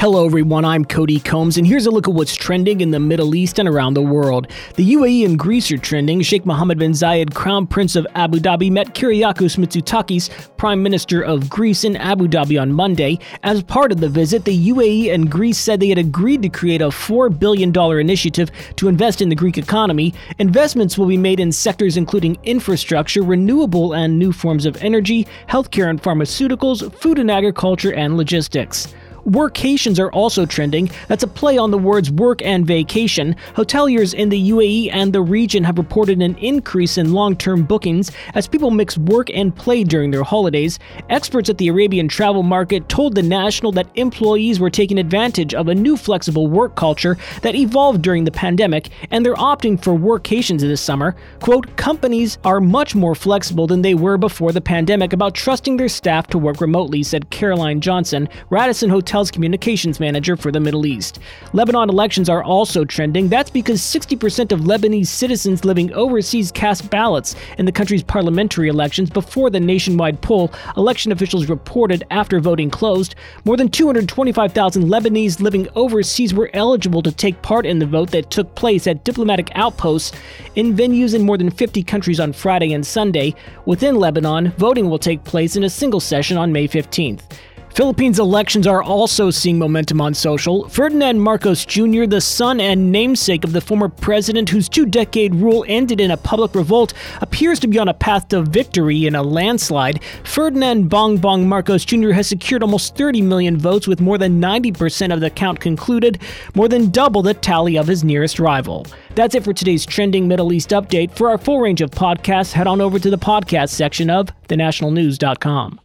Hello, everyone. I'm Cody Combs, and here's a look at what's trending in the Middle East and around the world. The UAE and Greece are trending. Sheikh Mohammed bin Zayed, Crown Prince of Abu Dhabi, met Kyriakos Mitsotakis, Prime Minister of Greece, in Abu Dhabi on Monday. As part of the visit, the UAE and Greece said they had agreed to create a $4 billion initiative to invest in the Greek economy. Investments will be made in sectors including infrastructure, renewable and new forms of energy, healthcare and pharmaceuticals, food and agriculture, and logistics. Workations are also trending. That's a play on the words work and vacation. Hoteliers in the UAE and the region have reported an increase in long term bookings as people mix work and play during their holidays. Experts at the Arabian travel market told The National that employees were taking advantage of a new flexible work culture that evolved during the pandemic, and they're opting for workations this summer. Quote, companies are much more flexible than they were before the pandemic about trusting their staff to work remotely, said Caroline Johnson, Radisson Hotel Intel's communications manager for the Middle East. Lebanon elections are also trending. That's because 60% of Lebanese citizens living overseas cast ballots in the country's parliamentary elections before the nationwide poll, election officials reported after voting closed. More than 225,000 Lebanese living overseas were eligible to take part in the vote that took place at diplomatic outposts in venues in more than 50 countries on Friday and Sunday. Within Lebanon, voting will take place in a single session on May 15th. Philippines elections are also seeing momentum on social. Ferdinand Marcos Jr., the son and namesake of the former president whose two decade rule ended in a public revolt, appears to be on a path to victory in a landslide. Ferdinand Bongbong Marcos Jr. has secured almost 30 million votes, with more than 90% of the count concluded, more than double the tally of his nearest rival. That's it for today's trending Middle East update. For our full range of podcasts, head on over to the podcast section of thenationalnews.com.